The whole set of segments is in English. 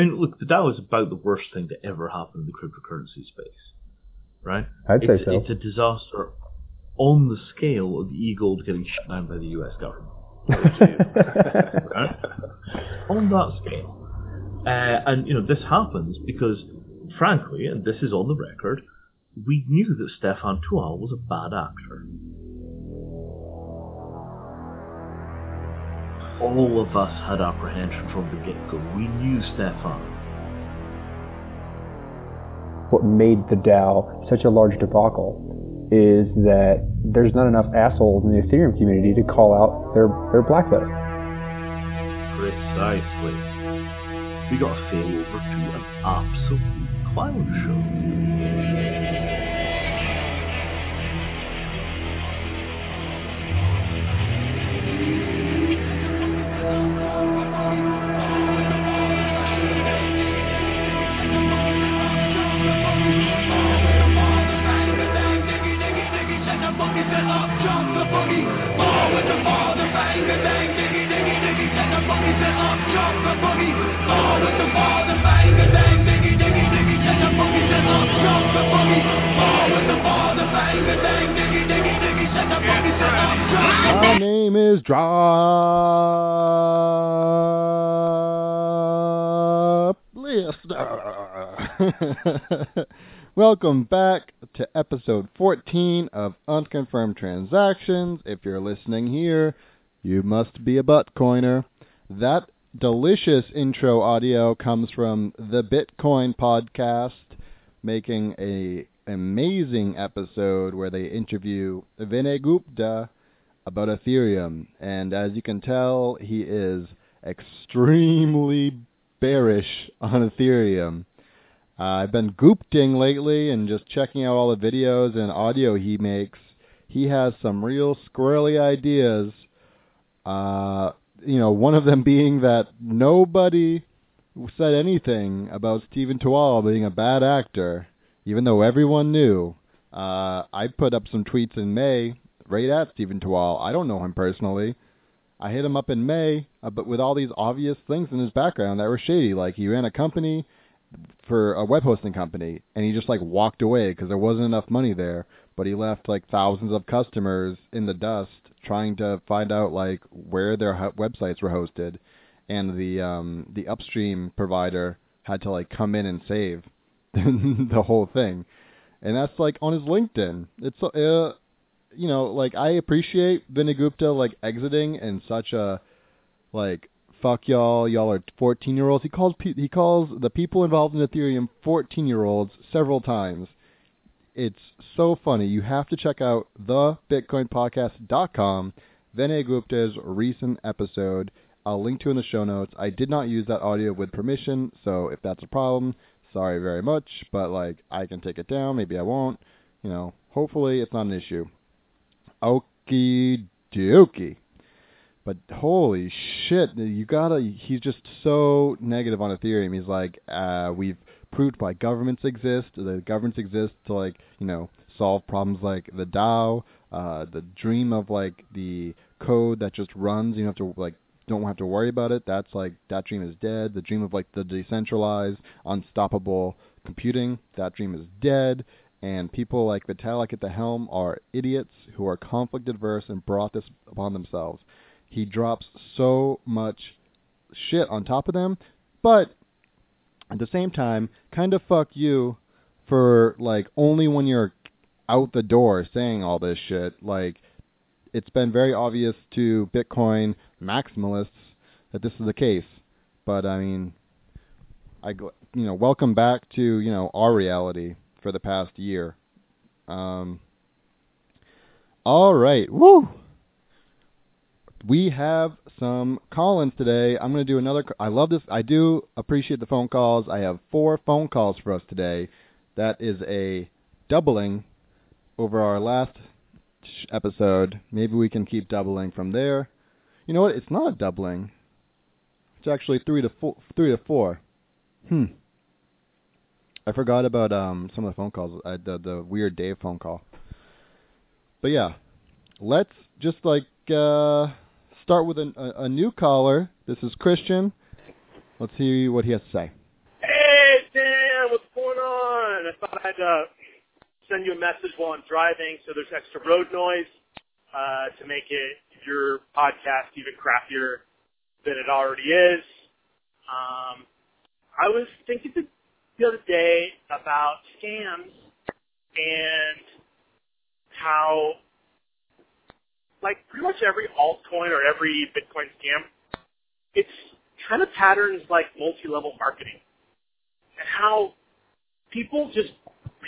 I mean, look, the DAO is about the worst thing to ever happen in the cryptocurrency space, right? I'd say it's, so. It's a disaster on the scale of e-gold getting shut down by the U.S. government. right? On that scale. Uh, and, you know, this happens because, frankly, and this is on the record, we knew that Stephan Tual was a bad actor. All of us had apprehension from the get-go. We knew Stephan. What made the DAO such a large debacle is that there's not enough assholes in the Ethereum community to call out their, their blacklist. Precisely. We got to fail over to an absolute clown show. My name is Drop Lister. Welcome back to episode 14 of Unconfirmed Transactions. If you're listening here, you must be a buttcoiner. That delicious intro audio comes from the Bitcoin podcast, making a amazing episode where they interview Vinay Gupta about Ethereum. And as you can tell, he is extremely bearish on Ethereum. Uh, I've been goopting lately and just checking out all the videos and audio he makes. He has some real squirrely ideas. Uh, you know, one of them being that nobody said anything about Stephen Tual being a bad actor, even though everyone knew. Uh, I put up some tweets in May right at Stephen Tual. I don't know him personally. I hit him up in May, uh, but with all these obvious things in his background that were shady, like he ran a company for a web hosting company, and he just like walked away because there wasn't enough money there. But he left like thousands of customers in the dust trying to find out like where their ho- websites were hosted, and the um the upstream provider had to like come in and save the whole thing, and that's like on his LinkedIn. It's uh you know, like I appreciate Vinay Gupta like exiting in such a like fuck y'all, y'all are 14 year olds. He calls pe- he calls the people involved in Ethereum 14 year olds several times. It's so funny. You have to check out the bitcoinpodcast.com, Vinay Gupta's recent episode. I'll link to in the show notes. I did not use that audio with permission, so if that's a problem, sorry very much, but like I can take it down, maybe I won't. You know, hopefully it's not an issue. Okie dokie. But holy shit, you gotta. He's just so negative on Ethereum. He's like, uh, we've proved why governments exist. The governments exist to like, you know, solve problems like the DAO, uh, the dream of like the code that just runs. You don't have to like, don't have to worry about it. That's like that dream is dead. The dream of like the decentralized, unstoppable computing. That dream is dead. And people like Vitalik at the helm are idiots who are conflict adverse and brought this upon themselves. He drops so much shit on top of them, but at the same time, kind of fuck you for like only when you're out the door saying all this shit. Like it's been very obvious to Bitcoin maximalists that this is the case. But I mean, I you know, welcome back to you know our reality for the past year. Um, all right, woo. We have some call-ins today. I'm going to do another. I love this. I do appreciate the phone calls. I have four phone calls for us today. That is a doubling over our last episode. Maybe we can keep doubling from there. You know what? It's not a doubling. It's actually three to four. Three to four. Hmm. I forgot about um some of the phone calls. I, the the weird Dave phone call. But yeah, let's just like uh start with a, a, a new caller. This is Christian. Let's hear what he has to say. Hey, Dan, what's going on? I thought I'd uh, send you a message while I'm driving so there's extra road noise uh, to make it your podcast even crappier than it already is. Um, I was thinking the, the other day about scams and how like, pretty much every altcoin or every Bitcoin scam, it's kind of patterns like multi-level marketing and how people just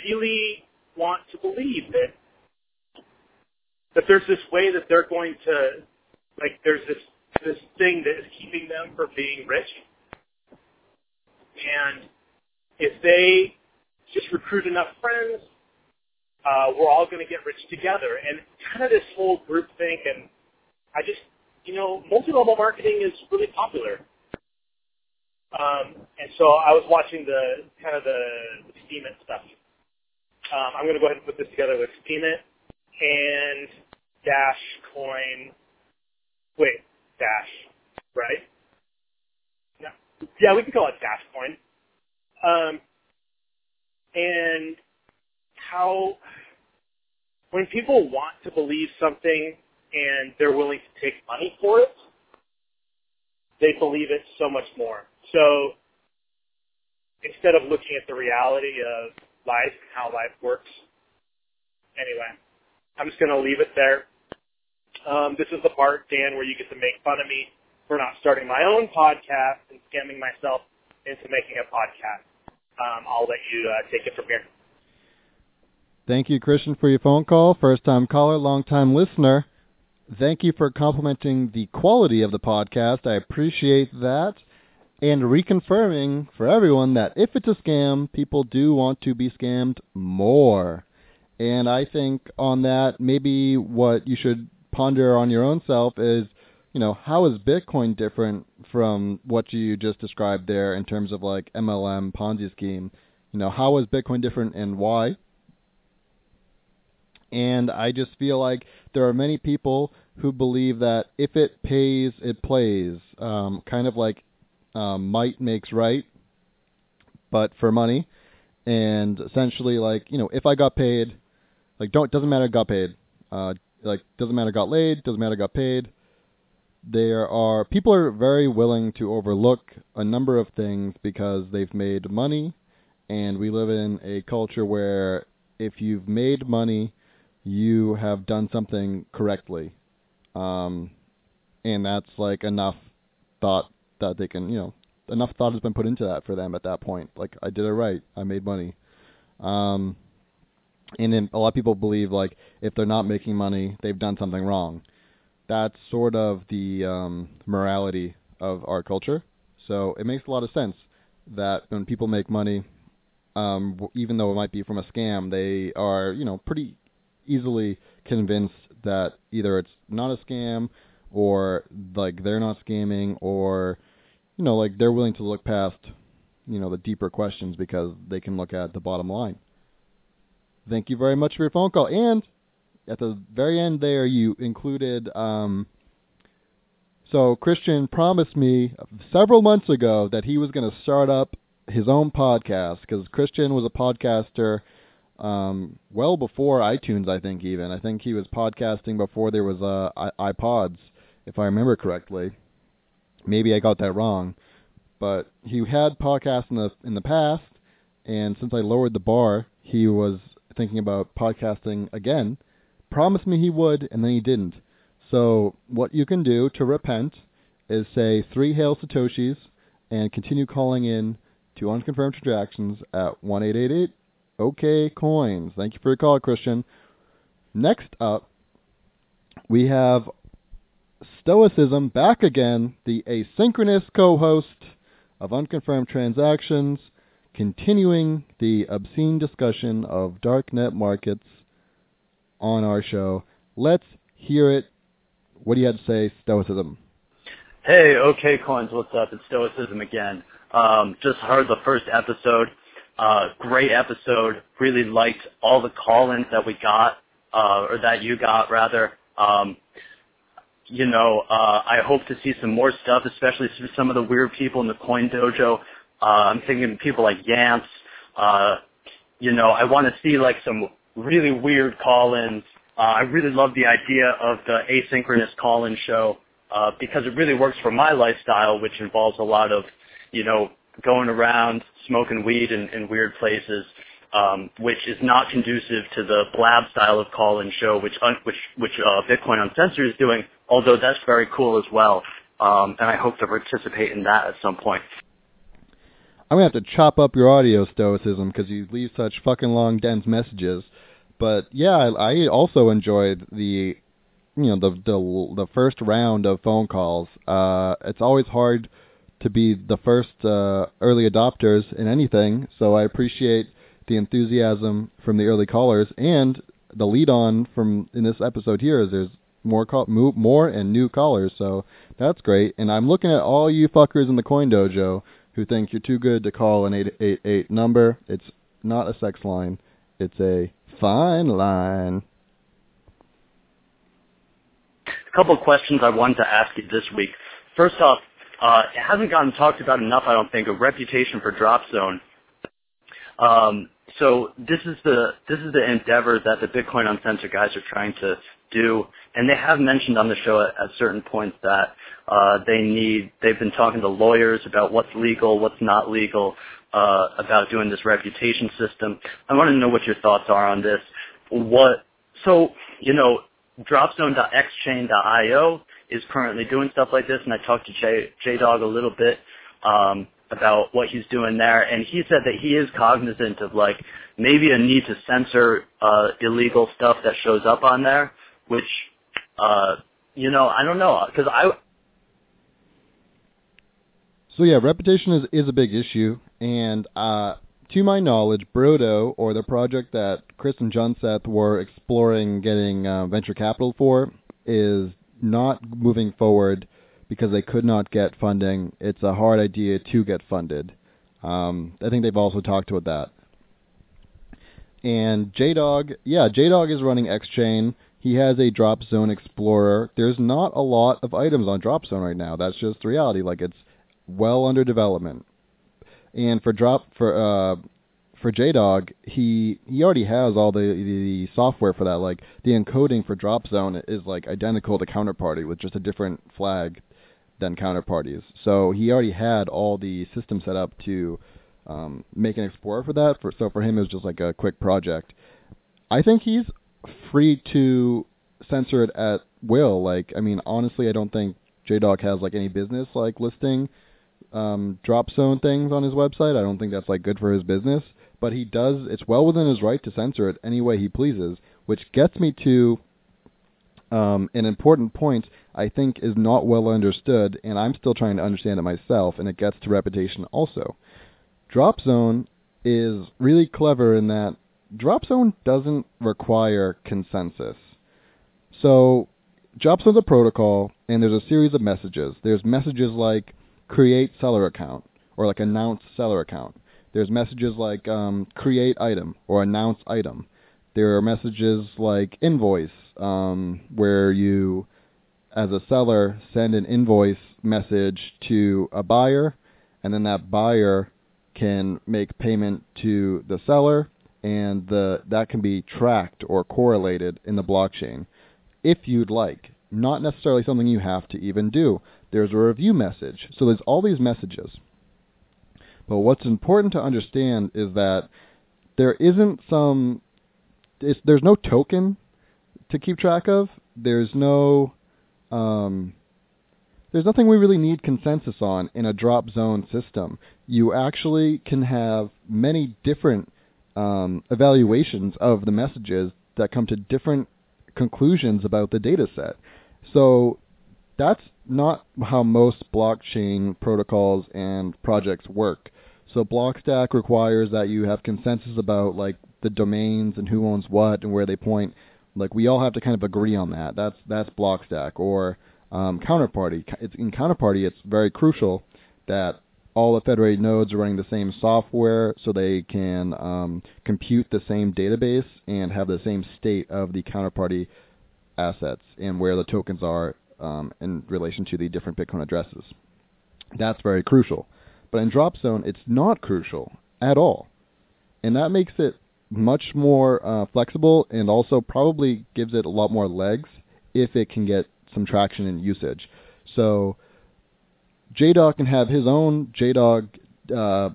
really want to believe that that there's this way that they're going to like there's this this thing that is keeping them from being rich. And if they just recruit enough friends uh, we're all going to get rich together and kind of this whole group think and i just you know multi-level marketing is really popular um, and so I was watching the kind of the, the Steemit stuff. Um, I'm going to go ahead and put this together with Steemit and Dash Coin. Wait, Dash, right? Yeah, yeah, we can call it Dash Coin. Um, and how when people want to believe something and they're willing to take money for it, they believe it so much more. So instead of looking at the reality of life and how life works, anyway, I'm just going to leave it there. Um, this is the part, Dan, where you get to make fun of me for not starting my own podcast and scamming myself into making a podcast. Um, I'll let you uh, take it from here. Thank you, Christian, for your phone call. First time caller, long time listener. Thank you for complimenting the quality of the podcast. I appreciate that and reconfirming for everyone that if it's a scam, people do want to be scammed more. And I think on that, maybe what you should ponder on your own self is, you know, how is Bitcoin different from what you just described there in terms of like MLM Ponzi scheme? You know, how is Bitcoin different and why? And I just feel like there are many people who believe that if it pays, it plays. Um, kind of like um, might makes right, but for money. And essentially, like you know, if I got paid, like don't doesn't matter got paid. Uh, like doesn't matter got laid, doesn't matter got paid. There are people are very willing to overlook a number of things because they've made money, and we live in a culture where if you've made money, you have done something correctly, um, and that's like enough thought that they can, you know, enough thought has been put into that for them at that point. Like I did it right, I made money. Um, and then a lot of people believe like if they're not making money, they've done something wrong. That's sort of the um, morality of our culture. So it makes a lot of sense that when people make money, um, even though it might be from a scam, they are you know pretty easily convinced that either it's not a scam or like they're not scamming or you know, like they're willing to look past, you know, the deeper questions because they can look at the bottom line. Thank you very much for your phone call. And at the very end there, you included. Um, so Christian promised me several months ago that he was going to start up his own podcast because Christian was a podcaster um, well before iTunes. I think even I think he was podcasting before there was uh, iPods, if I remember correctly maybe I got that wrong, but he had podcasts in the in the past, and since I lowered the bar, he was thinking about podcasting again. Promised me he would, and then he didn't. So what you can do to repent is say three hail satoshis and continue calling in to unconfirmed transactions at one eight eight eight OK coins. Thank you for your call, Christian. Next up, we have Stoicism back again, the asynchronous co host of Unconfirmed Transactions, continuing the obscene discussion of darknet markets on our show. Let's hear it. What do you have to say, Stoicism? Hey, okay, coins, what's up? It's Stoicism again. Um, just heard the first episode. Uh, great episode. Really liked all the call-ins that we got, uh, or that you got rather. Um, you know, uh, I hope to see some more stuff, especially some of the weird people in the Coin Dojo. Uh, I'm thinking people like Yance, uh, you know, I want to see like some really weird call-ins. Uh, I really love the idea of the asynchronous call-in show uh, because it really works for my lifestyle, which involves a lot of, you know, going around smoking weed in, in weird places, um, which is not conducive to the blab style of call-in show, which un- which which uh, Bitcoin Uncensored is doing. Although that's very cool as well, um, and I hope to participate in that at some point. I'm gonna have to chop up your audio stoicism because you leave such fucking long, dense messages. But yeah, I, I also enjoyed the, you know, the the the first round of phone calls. Uh, it's always hard to be the first uh, early adopters in anything, so I appreciate the enthusiasm from the early callers and the lead on from in this episode here is there's more call, more and new callers, so that's great. And I'm looking at all you fuckers in the Coin Dojo who think you're too good to call an 888 number. It's not a sex line. It's a fine line. A couple of questions I wanted to ask you this week. First off, uh, it hasn't gotten talked about enough, I don't think, a reputation for Drop Zone. Um, so this is the this is the endeavor that the Bitcoin Uncensored guys are trying to do, and they have mentioned on the show at, at certain points that uh, they need. They've been talking to lawyers about what's legal, what's not legal, uh, about doing this reputation system. I want to know what your thoughts are on this. What so you know, Dropzone.xchain.io is currently doing stuff like this, and I talked to J Dog a little bit. Um, about what he's doing there, and he said that he is cognizant of like maybe a need to censor uh, illegal stuff that shows up on there, which uh, you know I don't know because I. So yeah, reputation is is a big issue, and uh, to my knowledge, Brodo or the project that Chris and John Seth were exploring getting uh, venture capital for is not moving forward because they could not get funding. It's a hard idea to get funded. Um, I think they've also talked about that. And JDog, yeah, JDog is running XChain. He has a Drop Zone Explorer. There's not a lot of items on Drop Zone right now. That's just reality. Like it's well under development. And for Drop for uh, for JDog, he he already has all the, the software for that. Like the encoding for Drop Zone is like identical to Counterparty with just a different flag than counterparties. So he already had all the system set up to um, make an explorer for that. For, so for him, it was just like a quick project. I think he's free to censor it at will. Like, I mean, honestly, I don't think JDog has like any business like listing um, drop zone things on his website. I don't think that's like good for his business. But he does. It's well within his right to censor it any way he pleases, which gets me to um, an important point I think is not well understood, and I'm still trying to understand it myself, and it gets to reputation also. Dropzone is really clever in that Dropzone doesn't require consensus. So, Dropzone's a protocol, and there's a series of messages. There's messages like create seller account, or like announce seller account. There's messages like um, create item, or announce item. There are messages like invoice, um, where you as a seller send an invoice message to a buyer, and then that buyer can make payment to the seller, and the that can be tracked or correlated in the blockchain if you'd like. Not necessarily something you have to even do. There's a review message. So there's all these messages. But what's important to understand is that there isn't some there's no token to keep track of. There's no um, there's nothing we really need consensus on in a drop zone system. You actually can have many different um, evaluations of the messages that come to different conclusions about the data set. So that's not how most blockchain protocols and projects work. So Blockstack requires that you have consensus about like the domains and who owns what and where they point. Like we all have to kind of agree on that. That's that's Blockstack or um, Counterparty. It's, in Counterparty, it's very crucial that all the federated nodes are running the same software so they can um, compute the same database and have the same state of the counterparty assets and where the tokens are um, in relation to the different Bitcoin addresses. That's very crucial. But in Dropzone, it's not crucial at all. And that makes it much more uh, flexible and also probably gives it a lot more legs if it can get some traction in usage. So JDog can have his own JDog uh,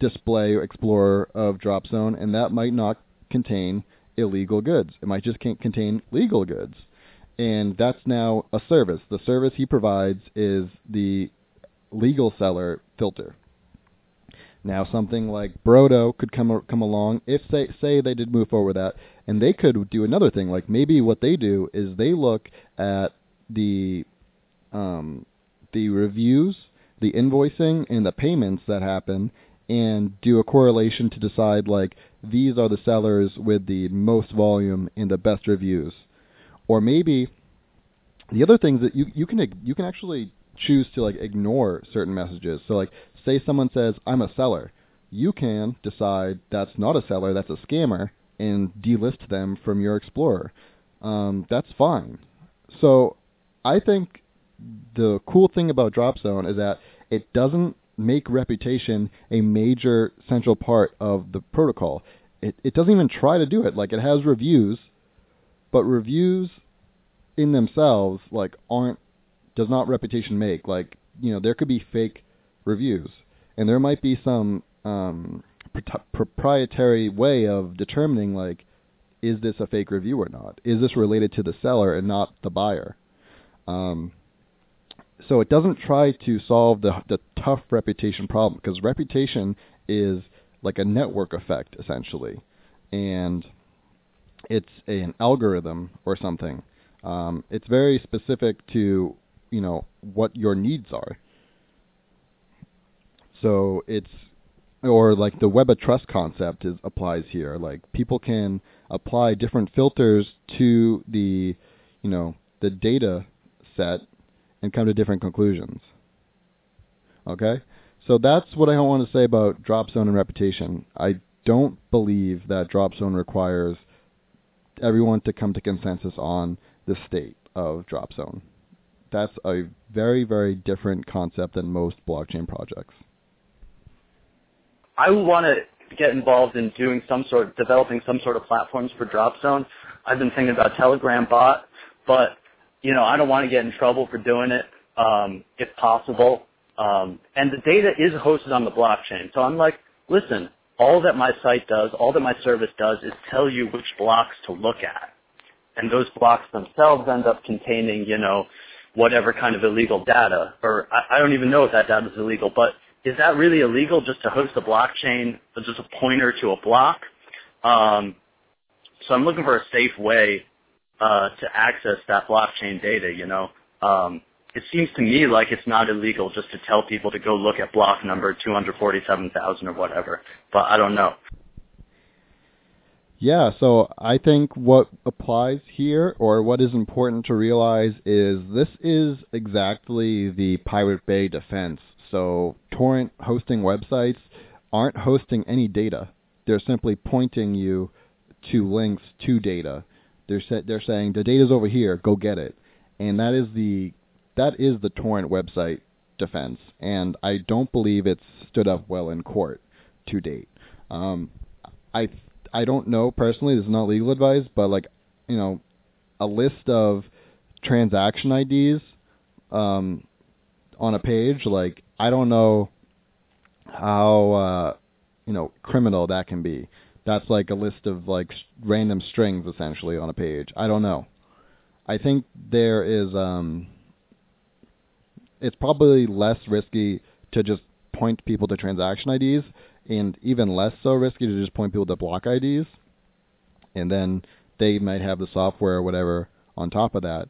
display explorer of drop zone, and that might not contain illegal goods. It might just contain legal goods. And that's now a service. The service he provides is the legal seller filter. Now, something like Brodo could come come along if say say they did move forward with that, and they could do another thing. Like maybe what they do is they look at the um, the reviews, the invoicing, and the payments that happen, and do a correlation to decide like these are the sellers with the most volume and the best reviews, or maybe the other things that you you can you can actually choose to like ignore certain messages. So like say someone says I'm a seller, you can decide that's not a seller, that's a scammer, and delist them from your Explorer. Um, that's fine. So I think the cool thing about Dropzone is that it doesn't make reputation a major central part of the protocol. It it doesn't even try to do it. Like it has reviews, but reviews in themselves like aren't does not reputation make. Like you know there could be fake reviews, and there might be some um, pr- proprietary way of determining like is this a fake review or not? Is this related to the seller and not the buyer? Um, so it doesn't try to solve the the tough reputation problem because reputation is like a network effect essentially, and it's an algorithm or something. Um, it's very specific to you know what your needs are. So it's or like the web of trust concept is applies here. Like people can apply different filters to the you know the data set and come to different conclusions. Okay? So that's what I want to say about drop zone and reputation. I don't believe that drop zone requires everyone to come to consensus on the state of drop zone. That's a very, very different concept than most blockchain projects. I want to get involved in doing some sort, of developing some sort of platforms for Dropzone. I've been thinking about Telegram bot, but you know, I don't want to get in trouble for doing it, um, if possible. Um, and the data is hosted on the blockchain. So I'm like, listen, all that my site does, all that my service does is tell you which blocks to look at. And those blocks themselves end up containing, you know, whatever kind of illegal data. Or I, I don't even know if that data is illegal, but is that really illegal just to host a blockchain, just a pointer to a block? Um, so I'm looking for a safe way uh, to access that blockchain data. You know, um, it seems to me like it's not illegal just to tell people to go look at block number 247,000 or whatever, but I don't know. Yeah, so I think what applies here, or what is important to realize, is this is exactly the Pirate Bay defense. So torrent hosting websites aren't hosting any data; they're simply pointing you to links to data. They're sa- they're saying the data's over here, go get it, and that is the that is the torrent website defense, and I don't believe it's stood up well in court to date. Um, I I don't know personally. This is not legal advice, but like you know, a list of transaction IDs um, on a page, like I don't know how uh, you know criminal that can be that's like a list of like random strings essentially on a page. I don't know. I think there is um it's probably less risky to just point people to transaction IDs and even less so risky to just point people to block IDs and then they might have the software or whatever on top of that.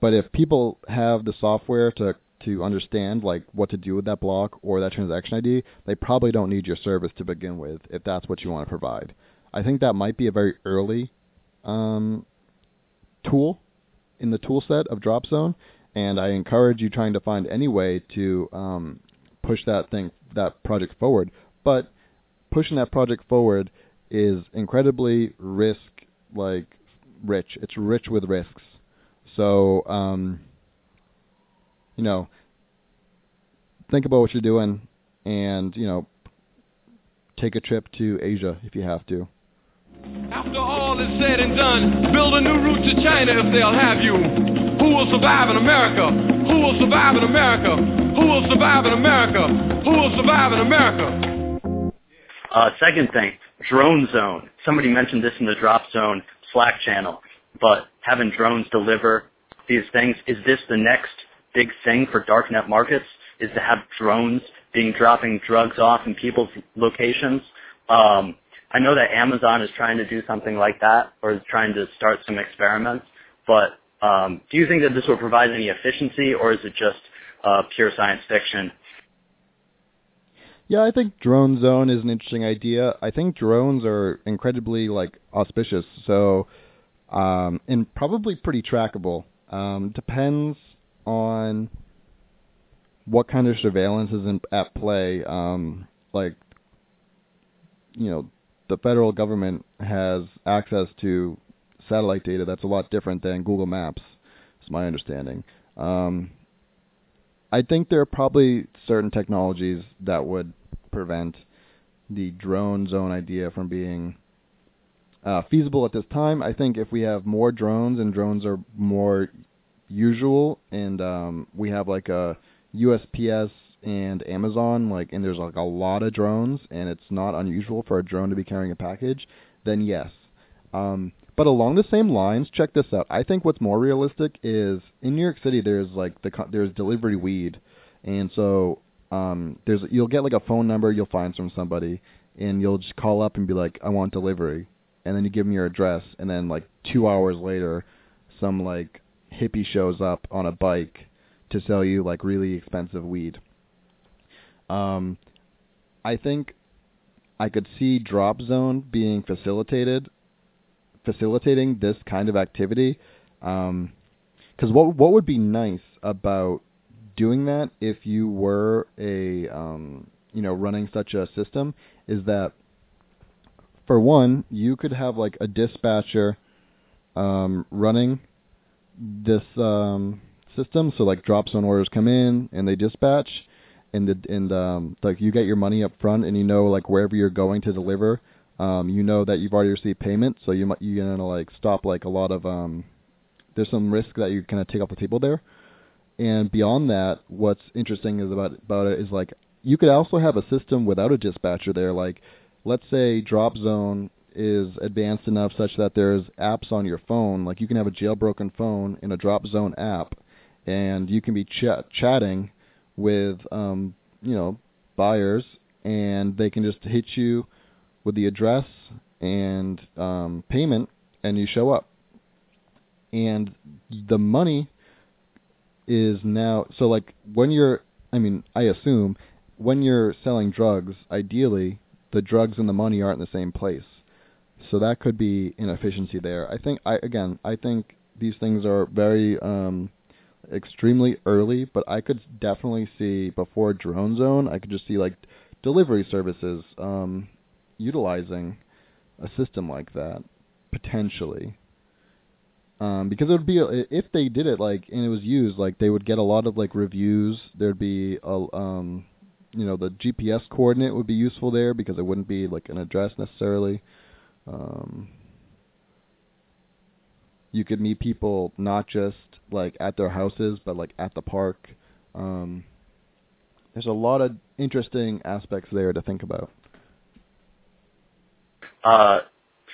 But if people have the software to to understand like what to do with that block or that transaction ID, they probably don't need your service to begin with if that's what you want to provide. I think that might be a very early um, tool in the tool set of Dropzone, and I encourage you trying to find any way to um, push that thing that project forward. But pushing that project forward is incredibly risk like rich. It's rich with risks. So um, you know, think about what you're doing and, you know, take a trip to Asia if you have to. After all is said and done, build a new route to China if they'll have you. Who will survive in America? Who will survive in America? Who will survive in America? Who will survive in America? Uh, second thing, drone zone. Somebody mentioned this in the drop zone Slack channel, but having drones deliver these things, is this the next big thing for darknet markets? Is to have drones being dropping drugs off in people's locations? Um, I know that Amazon is trying to do something like that or is trying to start some experiments, but um, do you think that this will provide any efficiency or is it just uh, pure science fiction? Yeah, I think drone zone is an interesting idea. I think drones are incredibly like auspicious, so um, and probably pretty trackable. Um, depends on what kind of surveillance is in, at play. Um, like, you know, the federal government has access to satellite data that's a lot different than Google Maps. Is my understanding. Um, I think there are probably certain technologies that would prevent the drone zone idea from being uh, feasible at this time. I think if we have more drones and drones are more usual, and um, we have like a USPS and Amazon, like, and there's like a lot of drones, and it's not unusual for a drone to be carrying a package, then yes. Um, but along the same lines, check this out. I think what's more realistic is in New York City. There's like the there's delivery weed, and so um, there's you'll get like a phone number you'll find from somebody, and you'll just call up and be like, I want delivery, and then you give them your address, and then like two hours later, some like hippie shows up on a bike to sell you like really expensive weed. Um, I think I could see Drop Zone being facilitated, facilitating this kind of activity. Because um, what what would be nice about doing that if you were a um, you know running such a system is that for one you could have like a dispatcher um, running this um, system. So like drop zone orders come in and they dispatch, and the and um, like you get your money up front, and you know like wherever you're going to deliver, um, you know that you've already received payment, so you might you're gonna like stop like a lot of um, there's some risk that you kind gonna take off the table there. And beyond that, what's interesting is about about it is like you could also have a system without a dispatcher there. Like, let's say Drop Zone is advanced enough such that there's apps on your phone. Like you can have a jailbroken phone in a Drop Zone app, and you can be ch- chatting with um, you know buyers, and they can just hit you with the address and um, payment, and you show up. And the money is now so like when you're I mean I assume when you're selling drugs, ideally the drugs and the money aren't in the same place. So that could be inefficiency there. I think I again I think these things are very um extremely early, but I could definitely see before drone zone, I could just see like delivery services um, utilizing a system like that potentially. Um, because it would be if they did it like and it was used like they would get a lot of like reviews. There'd be a um, you know the GPS coordinate would be useful there because it wouldn't be like an address necessarily. Um, you could meet people not just like at their houses, but like at the park. Um, there's a lot of interesting aspects there to think about. Uh,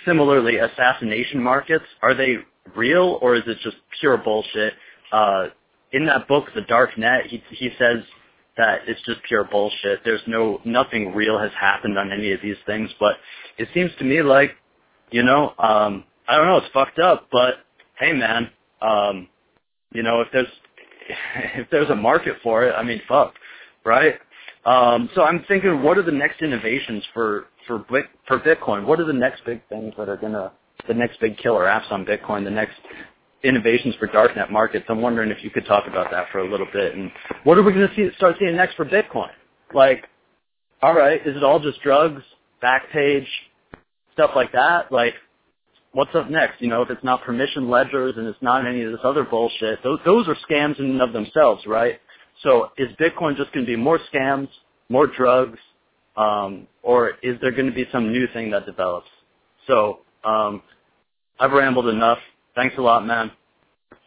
similarly, assassination markets are they real or is it just pure bullshit? Uh, in that book, The Dark Net, he he says that it's just pure bullshit. There's no nothing real has happened on any of these things, but it seems to me like, you know, um, I don't know, it's fucked up, but hey, man, um, you know, if there's if there's a market for it, I mean, fuck, right? Um, so I'm thinking, what are the next innovations for for for Bitcoin? What are the next big things that are gonna the next big killer apps on Bitcoin? The next innovations for darknet markets? I'm wondering if you could talk about that for a little bit. And what are we gonna see start seeing next for Bitcoin? Like, all right, is it all just drugs, Backpage, stuff like that? Like, what's up next? You know, if it's not permission ledgers and it's not any of this other bullshit, those, those are scams in and of themselves, right? So is Bitcoin just going to be more scams, more drugs, um, or is there going to be some new thing that develops? So Um, I've rambled enough. Thanks a lot, man.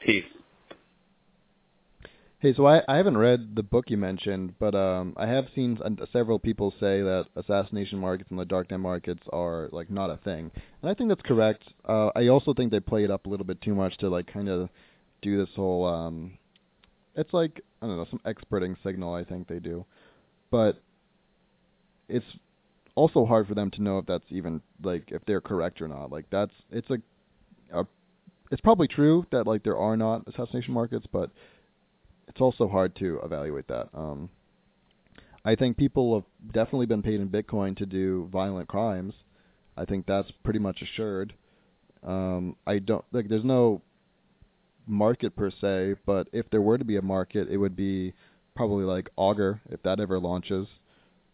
Peace. Hey, so I, I haven't read the book you mentioned, but um, I have seen several people say that assassination markets and the darknet markets are like not a thing, and I think that's correct. Uh, I also think they play it up a little bit too much to like kind of do this whole. Um, it's like I don't know some experting signal. I think they do, but it's also hard for them to know if that's even like if they're correct or not. Like that's it's a, a it's probably true that like there are not assassination markets, but it's also hard to evaluate that. Um, I think people have definitely been paid in Bitcoin to do violent crimes. I think that's pretty much assured. Um, I don't like. There's no market per se, but if there were to be a market, it would be probably like Augur if that ever launches.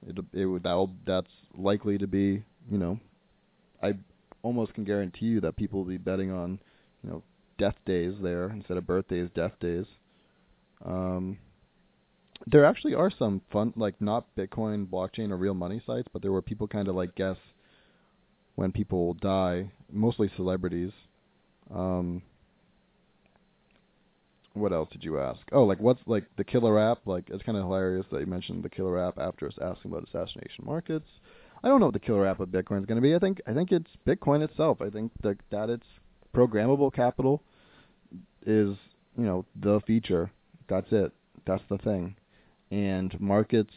It it would that that's likely to be you know, I almost can guarantee you that people will be betting on you know death days there instead of birthdays, death days. Um, there actually are some fun, like not Bitcoin, blockchain, or real money sites, but there were people kind of like guess when people die, mostly celebrities. Um, what else did you ask? Oh, like what's like the killer app? Like it's kind of hilarious that you mentioned the killer app after us asking about assassination markets. I don't know what the killer app of Bitcoin is going to be. I think I think it's Bitcoin itself. I think that that it's programmable capital is you know the feature. That's it. That's the thing. And markets,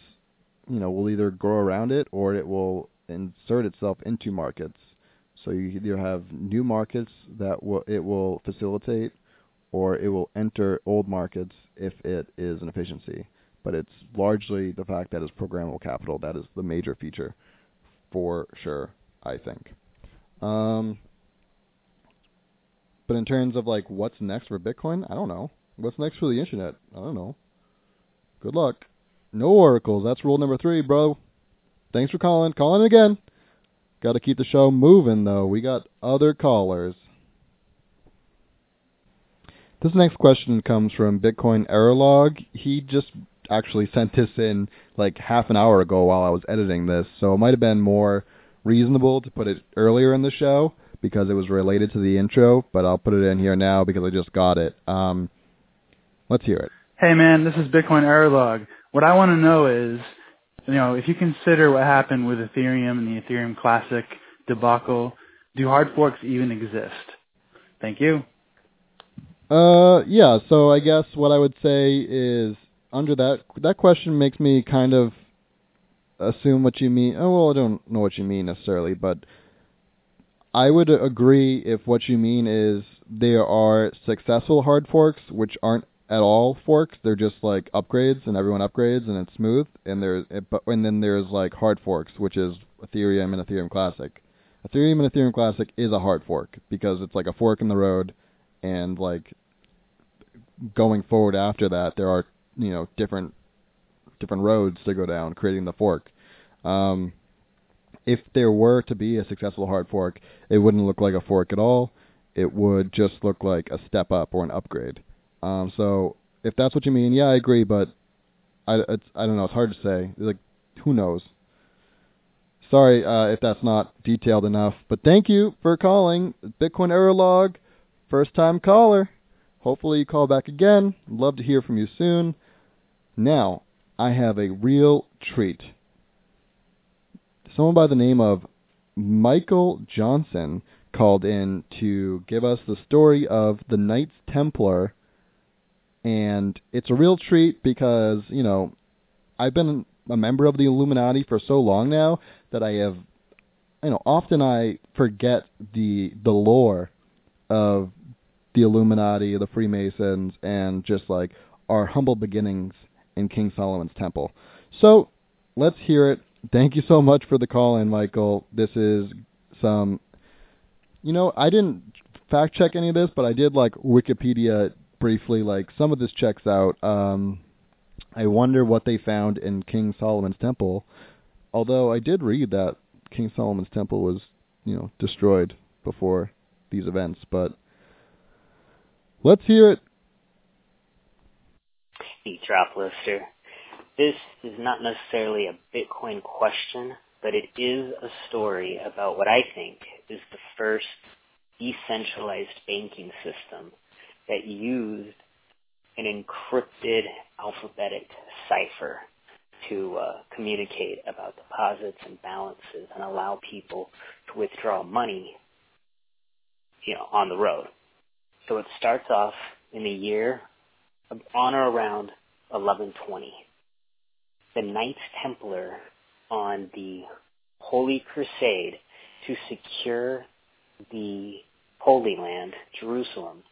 you know, will either grow around it or it will insert itself into markets. So you either have new markets that will it will facilitate or it will enter old markets if it is an efficiency. But it's largely the fact that it's programmable capital that is the major feature for sure, I think. Um, but in terms of like what's next for Bitcoin, I don't know. What's next for the internet? I don't know. Good luck. No oracles. That's rule number three, bro. Thanks for calling. Calling again. Got to keep the show moving, though. We got other callers. This next question comes from Bitcoin Error Log. He just actually sent this in like half an hour ago while I was editing this, so it might have been more reasonable to put it earlier in the show because it was related to the intro, but I'll put it in here now because I just got it. Um, let's hear it. Hey man, this is Bitcoin Error Log. What I want to know is, you know, if you consider what happened with Ethereum and the Ethereum Classic debacle, do hard forks even exist? Thank you. Uh, yeah. So I guess what I would say is under that that question makes me kind of assume what you mean. Oh well, I don't know what you mean necessarily, but I would agree if what you mean is there are successful hard forks which aren't at all forks. They're just like upgrades, and everyone upgrades, and it's smooth. And there's and then there's like hard forks, which is Ethereum and Ethereum Classic. Ethereum and Ethereum Classic is a hard fork because it's like a fork in the road, and like going forward after that, there are you know different different roads to go down, creating the fork. Um, if there were to be a successful hard fork, it wouldn't look like a fork at all. It would just look like a step up or an upgrade. Um, so if that's what you mean, yeah, I agree, but I I don't know, it's hard to say. Like who knows? Sorry uh, if that's not detailed enough, but thank you for calling Bitcoin Error Log, first time caller. Hopefully you call back again. Love to hear from you soon. Now, I have a real treat. Someone by the name of Michael Johnson called in to give us the story of the Knights Templar and it's a real treat because, you know, I've been a member of the Illuminati for so long now that I have you know, often I forget the the lore of the Illuminati, the Freemasons, and just like our humble beginnings in King Solomon's temple. So let's hear it. Thank you so much for the call in, Michael. This is some, you know, I didn't fact check any of this, but I did like Wikipedia briefly. Like some of this checks out. Um, I wonder what they found in King Solomon's temple. Although I did read that King Solomon's temple was, you know, destroyed before these events, but let's hear it. The drop lister. This is not necessarily a Bitcoin question, but it is a story about what I think is the first decentralized banking system that used an encrypted alphabetic cipher to uh, communicate about deposits and balances and allow people to withdraw money, you know, on the road. So it starts off in the year on or around 1120. The Knights Templar on the Holy Crusade to secure the Holy Land, Jerusalem.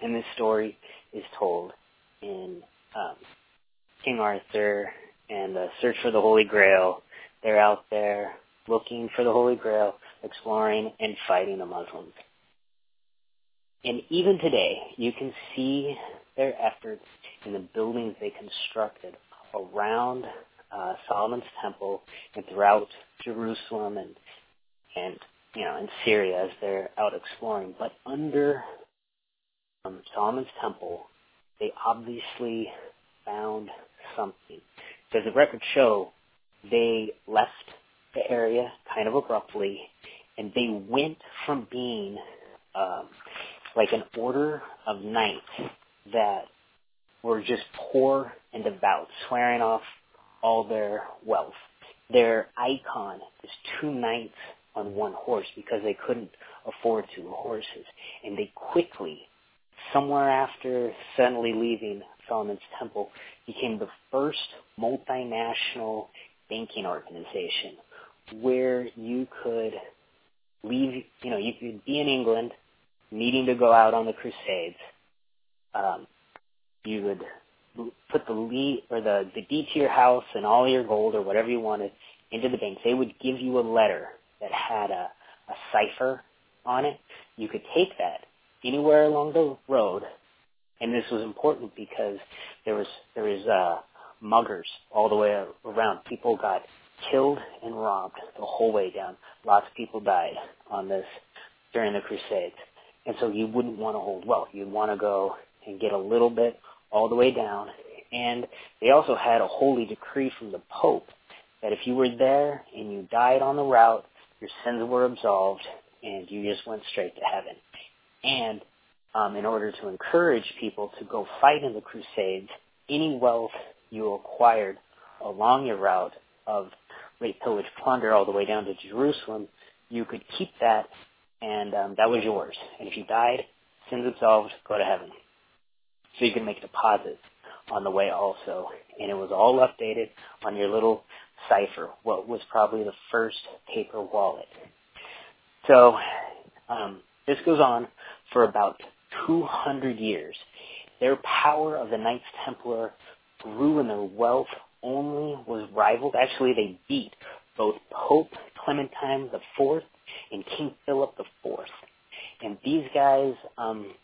And this story is told in um, King Arthur and the Search for the Holy Grail. They're out there looking for the Holy Grail, exploring and fighting the Muslims. And even today, you can see their efforts in the buildings they constructed around uh, Solomon's Temple and throughout Jerusalem and and you know in Syria as they're out exploring. But under um, Solomon's Temple, they obviously found something. Because the records show they left the area kind of abruptly, and they went from being um, like an order of knights that were just poor and devout, swearing off all their wealth. Their icon is two knights on one horse because they couldn't afford two horses. And they quickly, somewhere after suddenly leaving Solomon's Temple, became the first multinational banking organization where you could leave, you know, you could be in England needing to go out on the Crusades. Um, you would put the lead or the, the deed to your house and all your gold or whatever you wanted into the bank. They would give you a letter that had a, a cipher on it. You could take that anywhere along the road, and this was important because there was there was uh, muggers all the way around. People got killed and robbed the whole way down. Lots of people died on this during the Crusades, and so you wouldn't want to hold wealth. You'd want to go and get a little bit all the way down. And they also had a holy decree from the Pope that if you were there and you died on the route, your sins were absolved and you just went straight to heaven. And um, in order to encourage people to go fight in the Crusades, any wealth you acquired along your route of rape, pillage, plunder all the way down to Jerusalem, you could keep that and um, that was yours. And if you died, sins absolved, go to heaven so you can make deposits on the way also. And it was all updated on your little cipher, what was probably the first paper wallet. So um, this goes on for about 200 years. Their power of the Knights Templar grew and their wealth only was rivaled. Actually, they beat both Pope Clementine IV and King Philip IV. And these guys, um,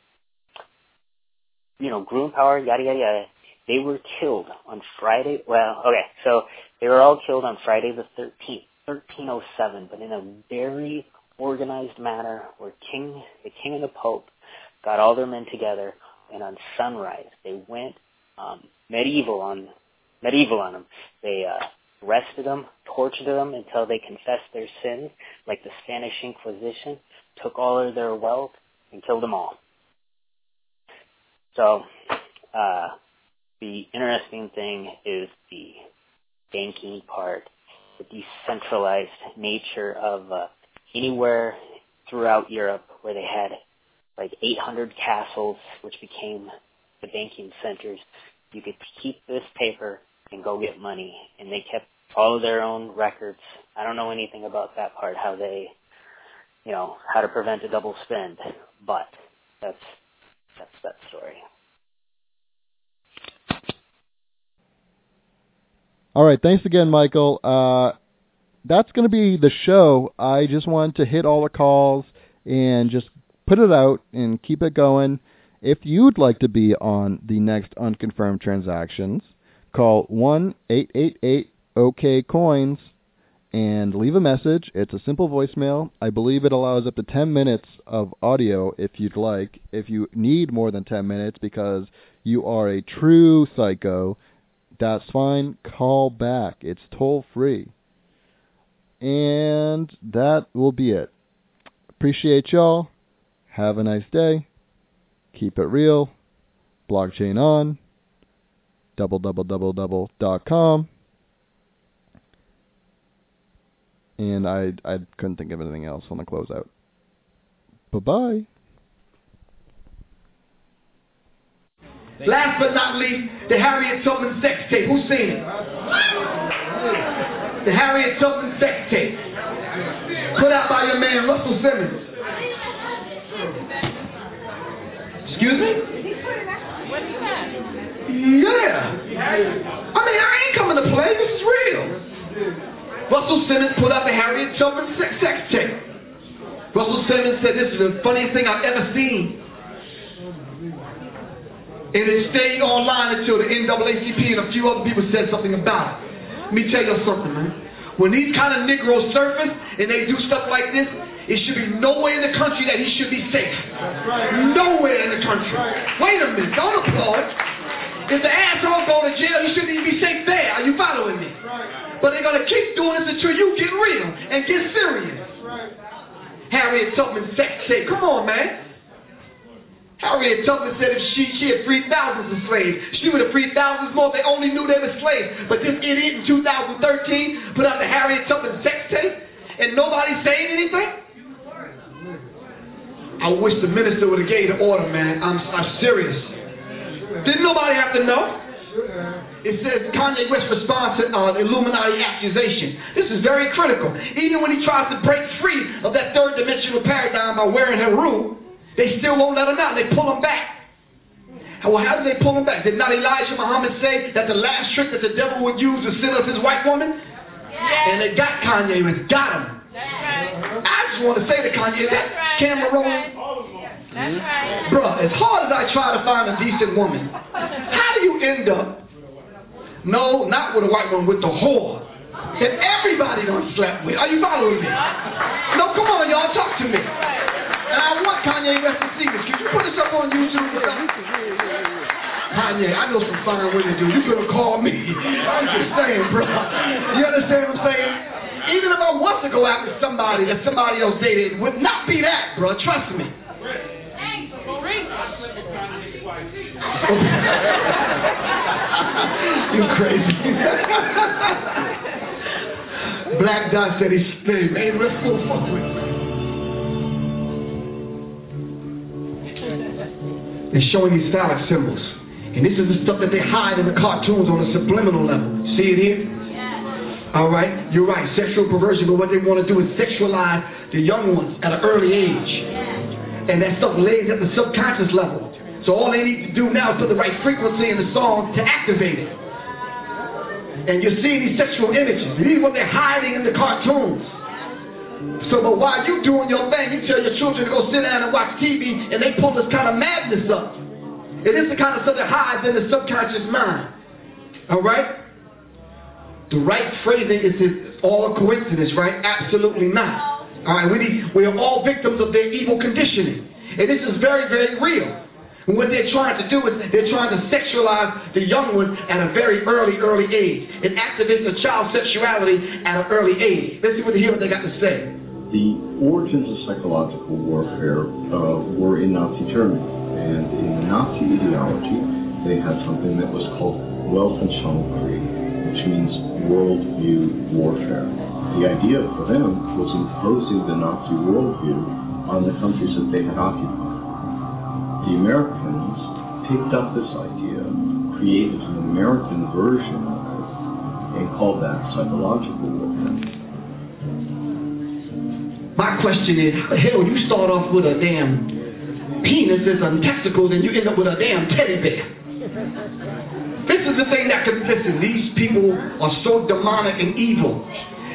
you know, in power, yada, yada, yada. They were killed on Friday. Well, okay, so they were all killed on Friday the 13th, 1307, but in a very organized manner where King, the King and the Pope got all their men together, and on sunrise they went um, medieval on medieval on them. They uh, arrested them, tortured them until they confessed their sins, like the Spanish Inquisition, took all of their wealth and killed them all. So, uh, the interesting thing is the banking part, the decentralized nature of uh, anywhere throughout Europe where they had like 800 castles, which became the banking centers. You could keep this paper and go get money, and they kept all of their own records. I don't know anything about that part, how they, you know, how to prevent a double spend, but that's that's that story. All right, thanks again, Michael. Uh, that's going to be the show. I just wanted to hit all the calls and just put it out and keep it going. If you'd like to be on the next unconfirmed transactions, call one eight eight eight OK Coins and leave a message. It's a simple voicemail. I believe it allows up to 10 minutes of audio if you'd like. If you need more than 10 minutes because you are a true psycho, that's fine. Call back. It's toll free. And that will be it. Appreciate y'all. Have a nice day. Keep it real. Blockchain on. Double double double double dot com. And I I couldn't think of anything else on the closeout. Bye bye. Last but not least, the Harriet Tubman sex tape. Who's seen it? The Harriet Tubman sex tape. Put out by your man Russell Simmons. Excuse me? Yeah. I mean, I ain't coming to play. This is real. Russell Simmons put out the Harriet Tubman sex, tape. Russell Simmons said, This is the funniest thing I've ever seen. And it stayed online until the NAACP and a few other people said something about it. Let me tell you something, man. When these kind of Negroes surface and they do stuff like this, it should be nowhere in the country that he should be safe. Nowhere in the country. Wait a minute, don't applaud. If the asshole go to jail, he shouldn't even be safe there. Are you following me? But they're gonna keep doing this until you get real and get serious. Harriet Tubman sex tape. Come on, man. Harriet Tubman said if she, she had freed thousands of slaves, she would have freed thousands more if they only knew they were slaves. But this idiot in 2013 put out the Harriet Tubman sex tape and nobody's saying anything? I wish the minister would have gave the order, man. I'm, I'm serious. Didn't nobody have to know? It says Kanye West responds to uh, Illuminati accusation. This is very critical. Even when he tries to break free of that third dimensional paradigm by wearing her robe, they still won't let him out. They pull him back. Well, how did they pull him back? Did not Elijah Muhammad say that the last trick that the devil would use was send us his white woman? Yeah. And they got Kanye West, got him. Right. I just want to say to Kanye, that right. camera rolling. That's mm-hmm. right. Bruh, as hard as I try to find a decent woman, how do you end up? No, not with a white woman, with the whore. That everybody done slept with. Are you following me? No, come on, y'all, talk to me. And I want Kanye West to see this. Can you put this up on YouTube or something? Kanye, I know some fine women do. You could have called me. I'm just saying, bro. You understand what I'm saying? Even if I was to go after somebody that somebody else dated, it would not be that, bro. Trust me. You crazy. Black Dot said he's spinning. Man, let's go forward. They're showing these phallic symbols. And this is the stuff that they hide in the cartoons on a subliminal level. See it here? All right, you're right, sexual perversion, but what they want to do is sexualize the young ones at an early age. And that stuff lays at the subconscious level. So all they need to do now is put the right frequency in the song to activate it. And you're seeing these sexual images. Are what they're hiding in the cartoons. So, but while you doing your thing, you tell your children to go sit down and watch TV, and they pull this kind of madness up. It is the kind of stuff that hides in the subconscious mind. All right? The right phrasing is all a coincidence, right? Absolutely not. All right, we, need, we are all victims of their evil conditioning. And this is very, very real. And what they're trying to do is they're trying to sexualize the young ones at a very early, early age. It activates the child's sexuality at an early age. Let's see what, hear what they got to say. The origins of psychological warfare uh, were in Nazi Germany. And in Nazi ideology, they had something that was called Weltanschauung, which means worldview warfare. The idea for them was imposing the Nazi worldview on the countries that they had occupied the Americans picked up this idea, created an American version of it, and called that psychological warfare. My question is, hell you start off with a damn penises and testicles and you end up with a damn teddy bear? This is the thing that can listen. These people are so demonic and evil.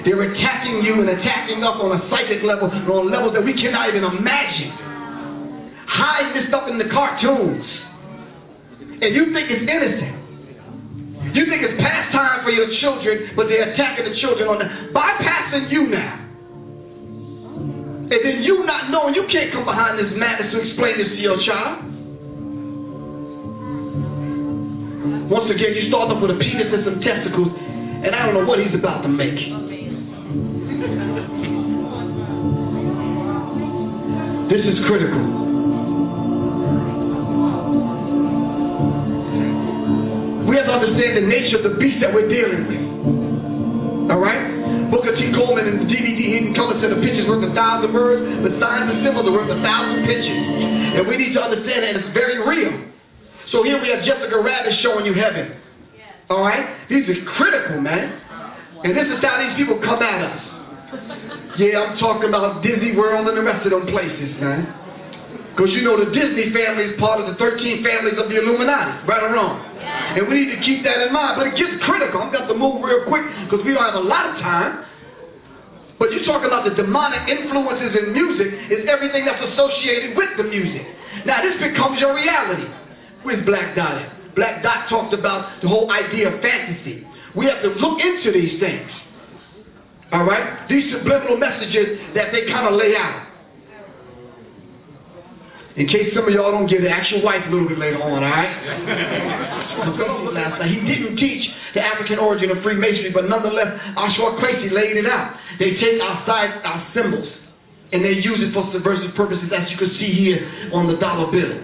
They're attacking you and attacking us on a psychic level, on levels that we cannot even imagine hide this stuff in the cartoons. And you think it's innocent. You think it's pastime for your children, but they're attacking the children on the bypassing you now. And then you not knowing you can't come behind this madness to explain this to your child. Once again, you start off with a penis and some testicles, and I don't know what he's about to make. This is critical. We have to understand the nature of the beast that we're dealing with. All right? Booker T. Coleman in the DVD Hidden Color said a picture's worth a thousand words, but signs and symbols are worth a thousand pictures. And we need to understand that it's very real. So here we have Jessica Rabbit showing you heaven. All right? These are critical, man. And this is how these people come at us. Yeah, I'm talking about Disney World and the rest of them places, man. Because you know the Disney family is part of the 13 families of the Illuminati, right or wrong? And we need to keep that in mind. But it gets critical. I'm going to move real quick because we don't have a lot of time. But you're talking about the demonic influences in music is everything that's associated with the music. Now this becomes your reality. Where's Black Dot? Black Dot talked about the whole idea of fantasy. We have to look into these things. All right? These subliminal messages that they kind of lay out. In case some of y'all don't get ask your wife a little bit later on, all right? last night. He didn't teach the African origin of Freemasonry, but nonetheless, Ashra Kwesi laid it out. They take our side, our symbols, and they use it for subversive purposes, as you can see here on the dollar bill.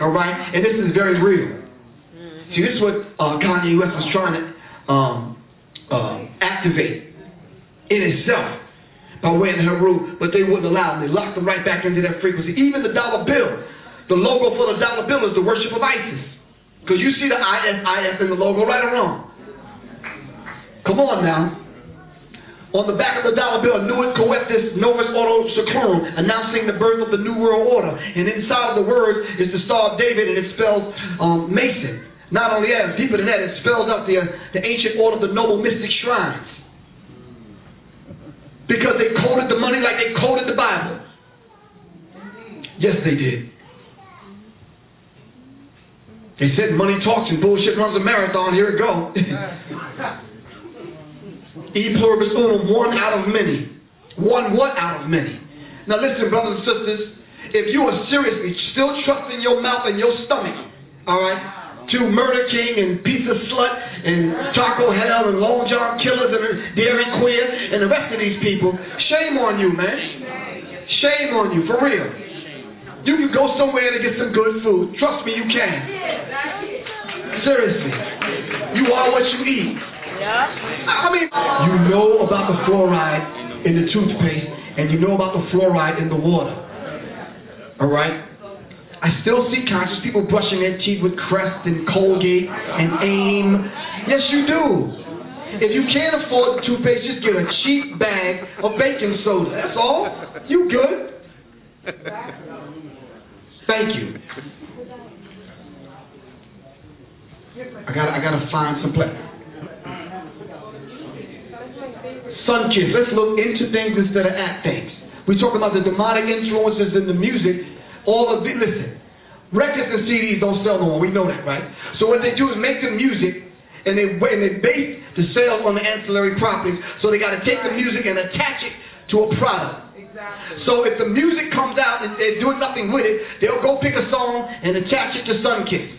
All right? And this is very real. See, this is what uh, Kanye West was trying to um, uh, activate in itself by way of Heru, but they wouldn't allow them. They locked them right back into that frequency. Even the dollar bill, the logo for the dollar bill is the worship of ISIS. Because you see the ISIS in the logo, right or wrong? Come on now. On the back of the dollar bill, Annuit Coeptis Novus Ordo Seclorum, announcing the birth of the New World Order. And inside of the words is the Star of David, and it spells um, Mason. Not only that, deeper than that, it spells out the, uh, the ancient order of the noble mystic shrines. Because they coded the money like they coded the Bible. Yes, they did. They said money talks and bullshit runs a marathon. Here it go. e pluribus unum, one out of many. One what out of many? Now listen, brothers and sisters, if you are seriously still trusting your mouth and your stomach, all right, to Murder King and Pizza Slut and Taco Hell and Long John Killers and Dairy Queer and the rest of these people, shame on you, man. Shame on you, for real. You can go somewhere to get some good food. Trust me, you can. Seriously. You are what you eat. I mean, you know about the fluoride in the toothpaste and you know about the fluoride in the water. All right? I still see conscious people brushing their teeth with Crest and Colgate and AIM. Yes, you do. If you can't afford toothpaste, just get a cheap bag of baking soda. That's all. You good. Thank you. I gotta, I gotta find some place. Sun kids. Let's look into things instead of at things. We talk about the demonic influences in the music all of the, listen, records and CDs don't sell no more. We know that, right? So what they do is make the music and they, and they base the sales on the ancillary properties. So they got to take the music and attach it to a product. Exactly. So if the music comes out and they're doing nothing with it, they'll go pick a song and attach it to Sunkist.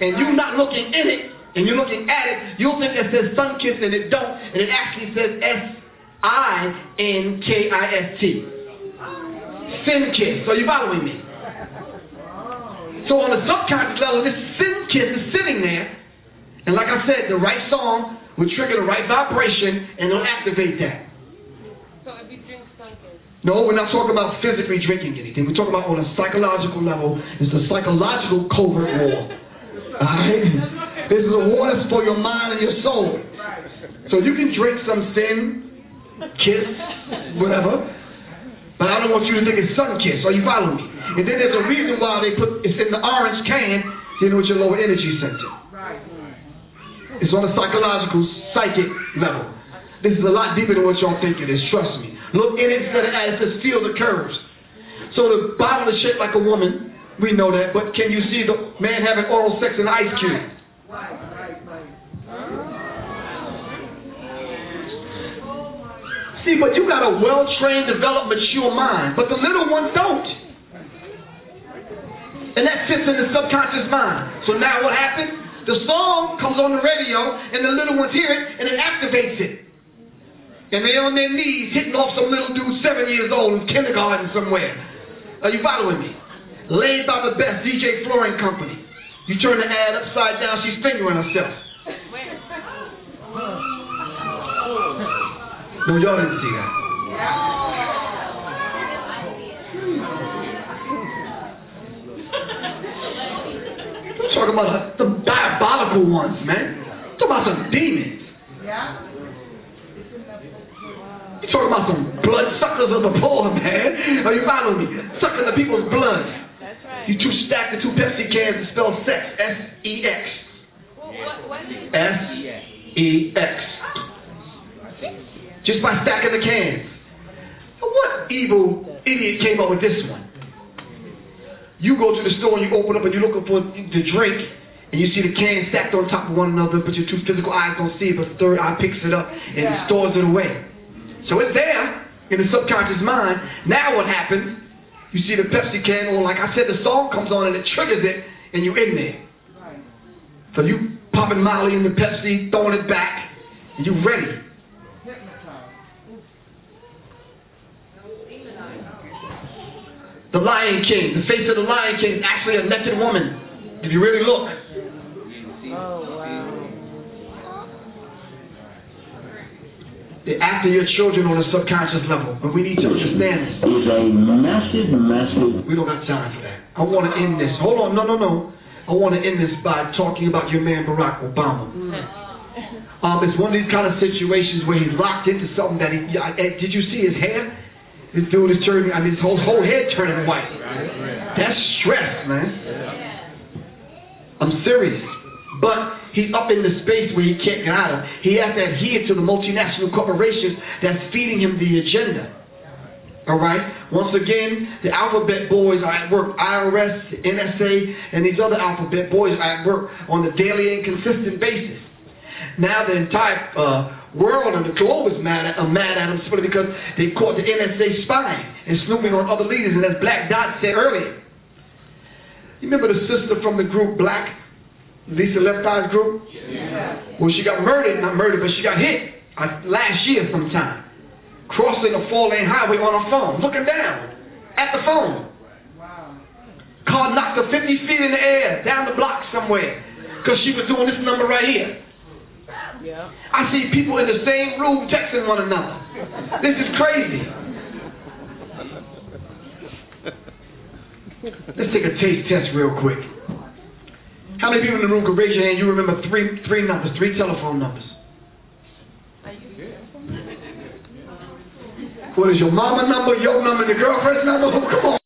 And you're not looking in it and you're looking at it, you'll think it says Sunkist and it don't, and it actually says S I N K I S T. Sin Kiss. So you following me? So on a subconscious level, this sin kiss is sitting there. And like I said, the right song will trigger the right vibration and it'll activate that. So if you drink something. no, we're not talking about physically drinking anything. We're talking about on a psychological level. It's a psychological covert war. Alright? This is a war that's for your mind and your soul. So you can drink some sin, kiss, whatever, but I don't want you to think it's sun kiss. Are you following me? And then there's a reason why they put it's in the orange can, dealing with your lower energy center. Right. It's on a psychological, psychic level. This is a lot deeper than what y'all think it is, trust me. Look in it instead of at it, says feel the curves. So the Bible is shaped like a woman, we know that, but can you see the man having oral sex in ice cube? See, but you got a well-trained, developed, mature mind, but the little ones don't. And that sits in the subconscious mind. So now what happens? The song comes on the radio, and the little ones hear it, and it activates it. And they're on their knees hitting off some little dude seven years old in kindergarten somewhere. Are you following me? Laid by the best DJ Flooring Company. You turn the ad upside down, she's fingering herself. That. I'm talking about the diabolical ones, man. Talking about some demons. You're talking about some blood suckers of the poor, man. Are you following me? Sucking the people's blood. That's right. You two stack the two Pepsi cans and spell sex. S-E-X. What, what is S-E-X. Just by stacking the cans. What evil idiot came up with this one? You go to the store and you open up and you're looking for the drink and you see the cans stacked on top of one another, but your two physical eyes don't see it, but the third eye picks it up and Yeah. stores it away. So it's there in the subconscious mind. Now what happens? You see the Pepsi can, or like I said, the song comes on and it triggers it, and you're in there. So you popping Molly in the Pepsi, throwing it back, and you're ready. The Lion King, the face of the Lion King is actually a naked woman. If you really look. They're after your children on a subconscious level, and we need to understand this. It's a massive, massive We don't got time for that. I want to end this. Hold on, no, no, no. I want to end this by talking about your man Barack Obama. Um, it's one of these kind of situations where he's locked into something that he. Yeah, eh, did you see his hair? This dude is turning. I mean, his whole whole head turning white. That's stress, man. I'm serious. But he's up in the space where he can't get out of. He has to adhere to the multinational corporations that's feeding him the agenda. All right. Once again, the alphabet boys are at work. IRS, NSA, and these other alphabet boys are at work on a daily and consistent basis. Now the entire uh, world and the globe is mad at, uh, mad at them simply because they caught the NSA spying and snooping on other leaders. And as Black Dot said earlier, you remember the sister from the group Black, Lisa Left Eye's group? Well, she got murdered, not murdered, but she got hit uh, last year sometime, crossing a four-lane highway on her phone, looking down at the phone. Car knocked her 50 feet in the air, down the block somewhere, because she was doing this number right here. I see people in the same room texting one another. This is crazy. Let's take a taste test real quick. How many people in the room can raise your hand? You remember three three numbers, three telephone numbers. What is your mama number, your number, and your girlfriend's number? Come on.